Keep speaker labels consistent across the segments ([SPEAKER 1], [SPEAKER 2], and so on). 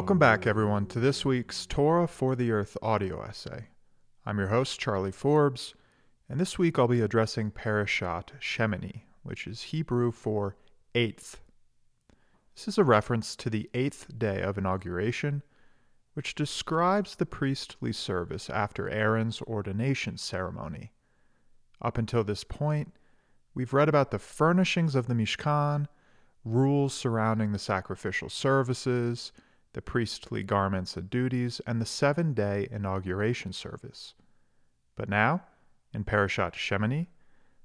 [SPEAKER 1] Welcome back, everyone, to this week's Torah for the Earth audio essay. I'm your host, Charlie Forbes, and this week I'll be addressing Parashat Shemini, which is Hebrew for eighth. This is a reference to the eighth day of inauguration, which describes the priestly service after Aaron's ordination ceremony. Up until this point, we've read about the furnishings of the Mishkan, rules surrounding the sacrificial services, the priestly garments and duties, and the seven day inauguration service. But now, in Parashat Shemini,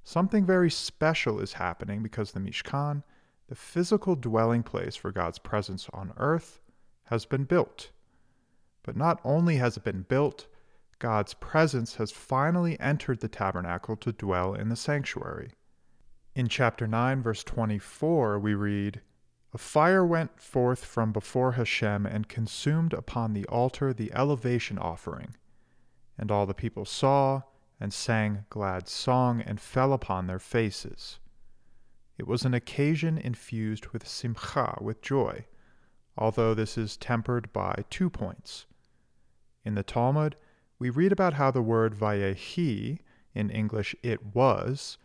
[SPEAKER 1] something very special is happening because the Mishkan, the physical dwelling place for God's presence on earth, has been built. But not only has it been built, God's presence has finally entered the tabernacle to dwell in the sanctuary. In chapter 9, verse 24, we read, A fire went forth from before Hashem and consumed upon the altar the elevation offering. And all the people saw and sang glad song and fell upon their faces. It was an occasion infused with simcha, with joy, although this is tempered by two points. In the Talmud, we read about how the word vayehi, in English it was,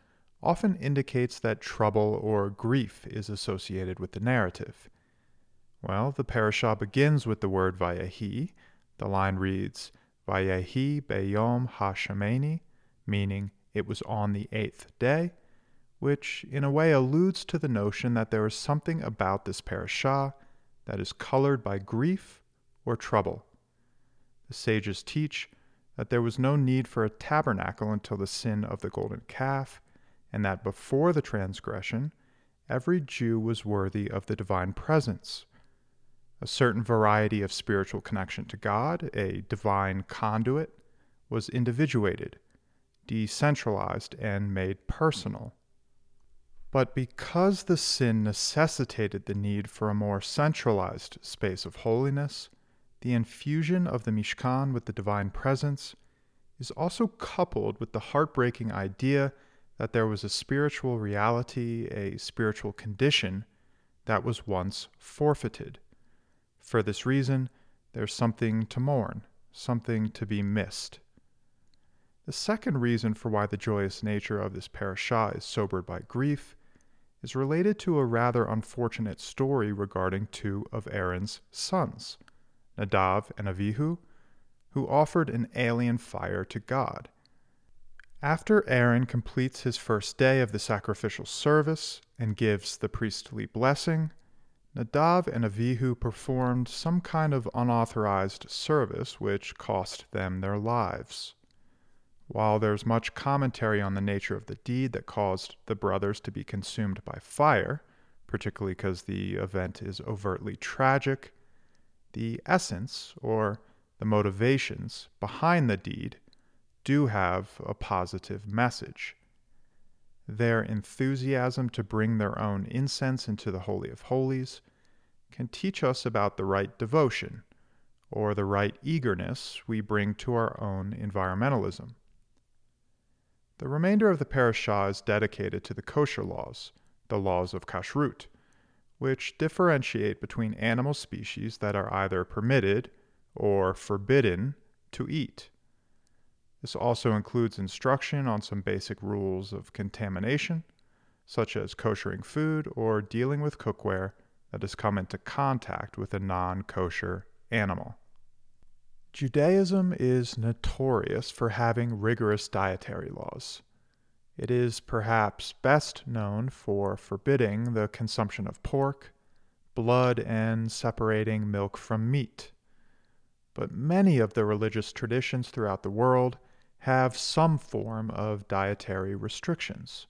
[SPEAKER 1] often indicates that trouble or grief is associated with the narrative. Well, the parashah begins with the word vayehi. The line reads, Vayehi beyom hashemeni, meaning it was on the eighth day, which in a way alludes to the notion that there is something about this parashah that is colored by grief or trouble. The sages teach that there was no need for a tabernacle until the sin of the golden calf, and that before the transgression, every Jew was worthy of the divine presence a certain variety of spiritual connection to God, a divine conduit, was individuated, decentralized, and made personal. But because the sin necessitated the need for a more centralized space of holiness, the infusion of the Mishkan with the divine presence is also coupled with the heartbreaking idea that there was a spiritual reality, a spiritual condition that was once forfeited. For this reason, there's something to mourn, something to be missed. The second reason for why the joyous nature of this parashah is sobered by grief is related to a rather unfortunate story regarding two of Aaron's sons, Nadav and Avihu, who offered an alien fire to God. After Aaron completes his first day of the sacrificial service and gives the priestly blessing, Nadav and Avihu performed some kind of unauthorized service which cost them their lives. While there's much commentary on the nature of the deed that caused the brothers to be consumed by fire, particularly because the event is overtly tragic, the essence, or the motivations behind the deed, do have a positive message. Their enthusiasm to bring their own incense into the Holy of Holies can teach us about the right devotion or the right eagerness we bring to our own environmentalism. The remainder of the parashah is dedicated to the kosher laws, the laws of kashrut, which differentiate between animal species that are either permitted or forbidden to eat. This also includes instruction on some basic rules of contamination, such as koshering food or dealing with cookware that has come into contact with a non kosher animal. Judaism is notorious for having rigorous dietary laws. It is perhaps best known for forbidding the consumption of pork, blood, and separating milk from meat. But many of the religious traditions throughout the world have some form of dietary restrictions.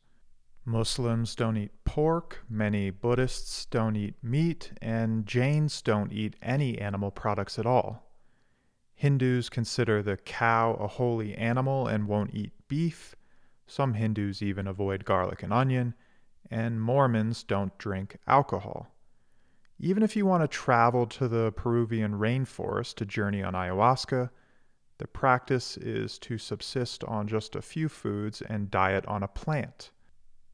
[SPEAKER 1] Muslims don't eat pork, many Buddhists don't eat meat, and Jains don't eat any animal products at all. Hindus consider the cow a holy animal and won't eat beef. Some Hindus even avoid garlic and onion, and Mormons don't drink alcohol. Even if you want to travel to the Peruvian rainforest to journey on ayahuasca, the practice is to subsist on just a few foods and diet on a plant.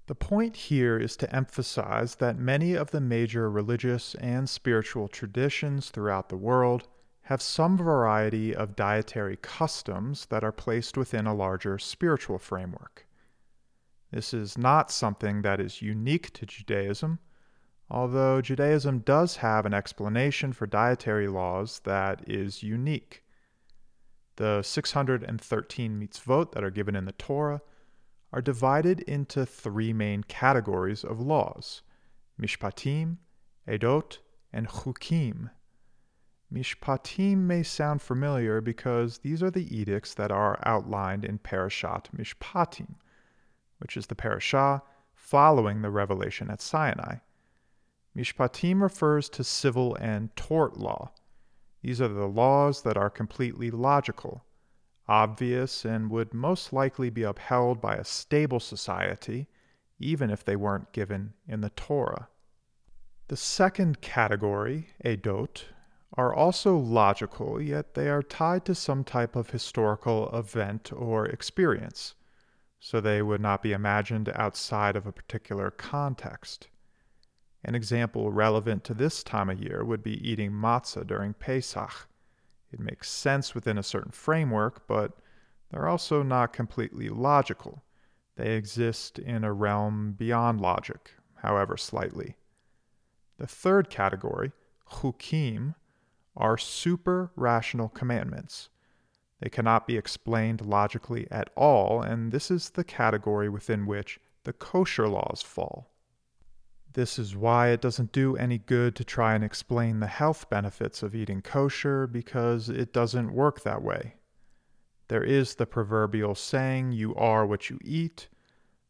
[SPEAKER 1] The point here is to emphasize that many of the major religious and spiritual traditions throughout the world have some variety of dietary customs that are placed within a larger spiritual framework. This is not something that is unique to Judaism, although Judaism does have an explanation for dietary laws that is unique. The 613 mitzvot that are given in the Torah are divided into three main categories of laws mishpatim, edot, and chukim. Mishpatim may sound familiar because these are the edicts that are outlined in Parashat Mishpatim, which is the parashah following the revelation at Sinai. Mishpatim refers to civil and tort law. These are the laws that are completely logical, obvious, and would most likely be upheld by a stable society, even if they weren't given in the Torah. The second category, edot, are also logical, yet they are tied to some type of historical event or experience, so they would not be imagined outside of a particular context. An example relevant to this time of year would be eating matzah during Pesach. It makes sense within a certain framework, but they're also not completely logical. They exist in a realm beyond logic, however slightly. The third category, chukim, are super rational commandments. They cannot be explained logically at all, and this is the category within which the kosher laws fall. This is why it doesn't do any good to try and explain the health benefits of eating kosher because it doesn't work that way. There is the proverbial saying, you are what you eat,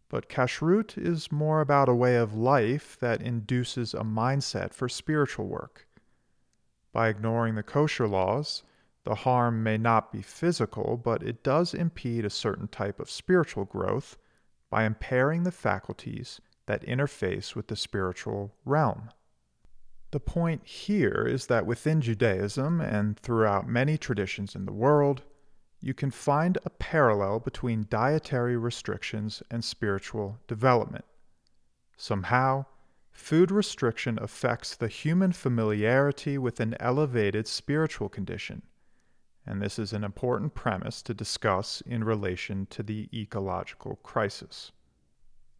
[SPEAKER 1] but kashrut is more about a way of life that induces a mindset for spiritual work. By ignoring the kosher laws, the harm may not be physical, but it does impede a certain type of spiritual growth by impairing the faculties that interface with the spiritual realm. The point here is that within Judaism and throughout many traditions in the world, you can find a parallel between dietary restrictions and spiritual development. Somehow, Food restriction affects the human familiarity with an elevated spiritual condition, and this is an important premise to discuss in relation to the ecological crisis.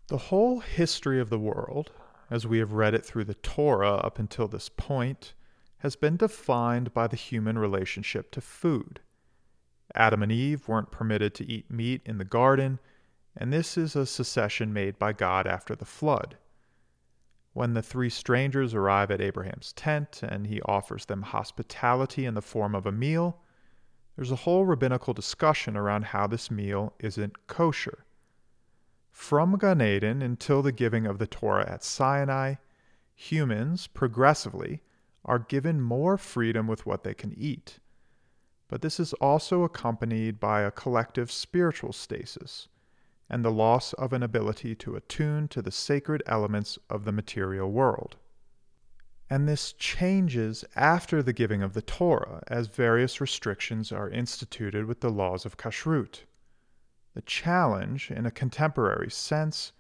[SPEAKER 1] The whole history of the world, as we have read it through the Torah up until this point, has been defined by the human relationship to food. Adam and Eve weren't permitted to eat meat in the garden, and this is a secession made by God after the flood. When the three strangers arrive at Abraham's tent and he offers them hospitality in the form of a meal, there's a whole rabbinical discussion around how this meal isn't kosher. From Gan Eden until the giving of the Torah at Sinai, humans, progressively, are given more freedom with what they can eat. But this is also accompanied by a collective spiritual stasis and the loss of an ability to attune to the sacred elements of the material world. And this changes after the giving of the Torah, as various restrictions are instituted with the laws of Kashrut. The challenge, in a contemporary sense,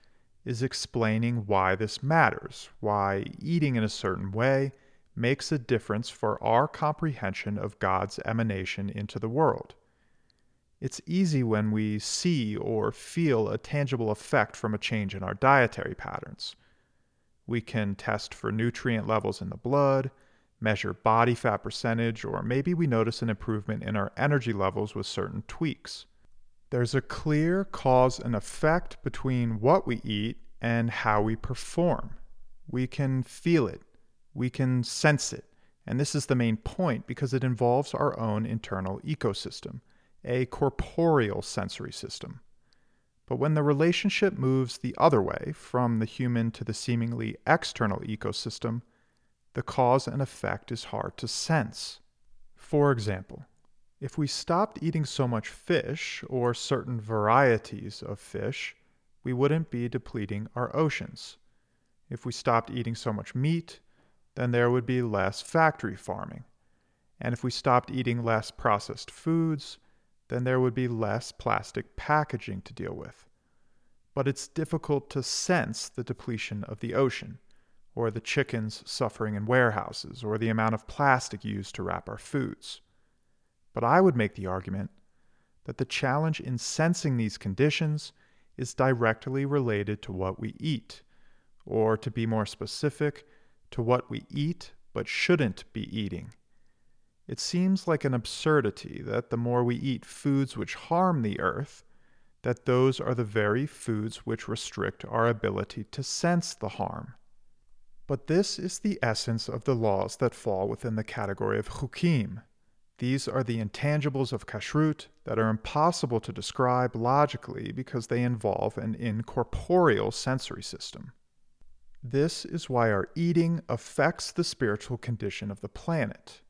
[SPEAKER 1] is explaining why this matters, why eating in a certain way makes a difference for our comprehension of God's emanation into the world. It's easy when we see or feel a tangible effect from a change in our dietary patterns. We can test for nutrient levels in the blood, measure body fat percentage, or maybe we notice an improvement in our energy levels with certain tweaks. There's a clear cause and effect between what we eat and how we perform. We can feel it, we can sense it, and this is the main point because it involves our own internal ecosystem a corporeal sensory system. But when the relationship moves the other way, from the human to the seemingly external ecosystem, the cause and effect is hard to sense. For example, if we stopped eating so much fish or certain varieties of fish, we wouldn't be depleting our oceans. If we stopped eating so much meat, then there would be less factory farming. And if we stopped eating less processed foods, then there would be less plastic packaging to deal with. but it's difficult to sense the depletion of the ocean, or the chickens suffering in warehouses, or the amount of plastic used to wrap our foods. But I would make the argument that the challenge in sensing these conditions is directly related to what we eat, or to be more specific, to what we eat but shouldn't be eating. It seems like an absurdity that the more we eat foods which harm the earth, that those are the very foods which restrict our ability to sense the harm. But this is the essence of the laws that fall within the category of chukim. These are the intangibles of kashrut that are impossible to describe logically because they involve an incorporeal sensory system. This is why our eating affects the spiritual condition of the planet.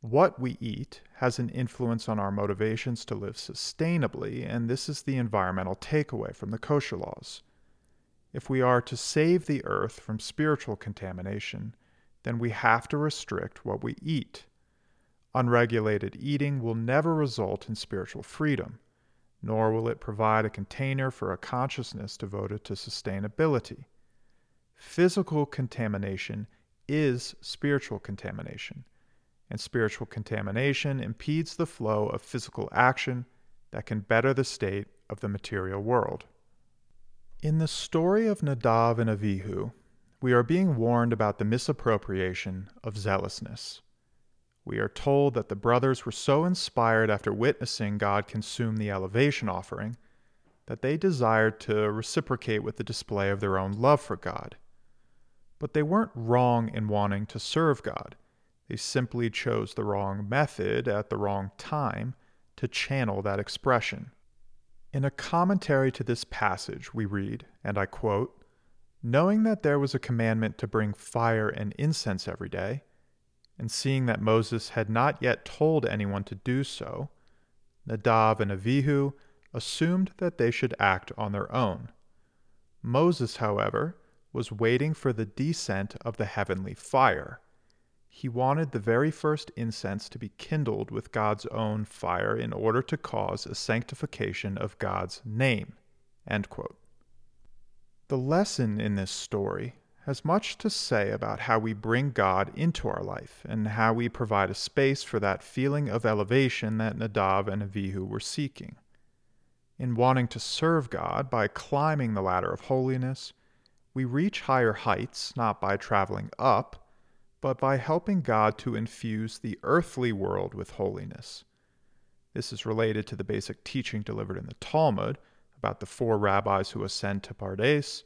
[SPEAKER 1] What we eat has an influence on our motivations to live sustainably, and this is the environmental takeaway from the kosher laws. If we are to save the earth from spiritual contamination, then we have to restrict what we eat. Unregulated eating will never result in spiritual freedom, nor will it provide a container for a consciousness devoted to sustainability. Physical contamination is spiritual contamination and spiritual contamination impedes the flow of physical action that can better the state of the material world. In the story of Nadav and Avihu, we are being warned about the misappropriation of zealousness. We are told that the brothers were so inspired after witnessing God consume the elevation offering that they desired to reciprocate with the display of their own love for God. But they weren't wrong in wanting to serve God. They simply chose the wrong method at the wrong time to channel that expression. In a commentary to this passage, we read, and I quote, Knowing that there was a commandment to bring fire and incense every day, and seeing that Moses had not yet told anyone to do so, Nadav and Avihu assumed that they should act on their own. Moses, however, was waiting for the descent of the heavenly fire he wanted the very first incense to be kindled with God's own fire in order to cause a sanctification of God's name. The lesson in this story has much to say about how we bring God into our life and how we provide a space for that feeling of elevation that Nadav and Avihu were seeking. In wanting to serve God by climbing the ladder of holiness, we reach higher heights not by traveling up but by helping God to infuse the earthly world with holiness. This is related to the basic teaching delivered in the Talmud about the four rabbis who ascend to Pardes,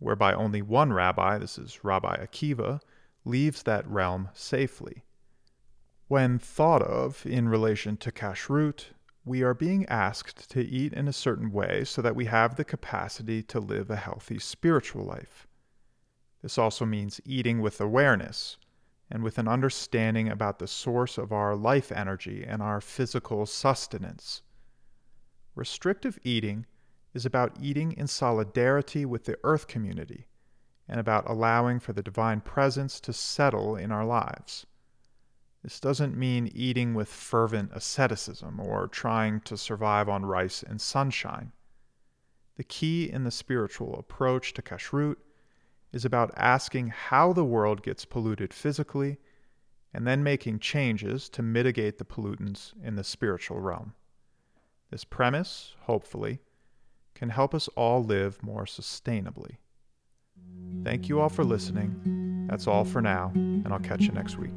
[SPEAKER 1] whereby only one rabbi, this is Rabbi Akiva, leaves that realm safely. When thought of in relation to kashrut, we are being asked to eat in a certain way so that we have the capacity to live a healthy spiritual life. This also means eating with awareness, and with an understanding about the source of our life energy and our physical sustenance. Restrictive eating is about eating in solidarity with the earth community and about allowing for the divine presence to settle in our lives. This doesn't mean eating with fervent asceticism or trying to survive on rice and sunshine. The key in the spiritual approach to kashrut is about asking how the world gets polluted physically and then making changes to mitigate the pollutants in the spiritual realm. This premise, hopefully, can help us all live more sustainably. Thank you all for listening. That's all for now, and I'll catch you next week.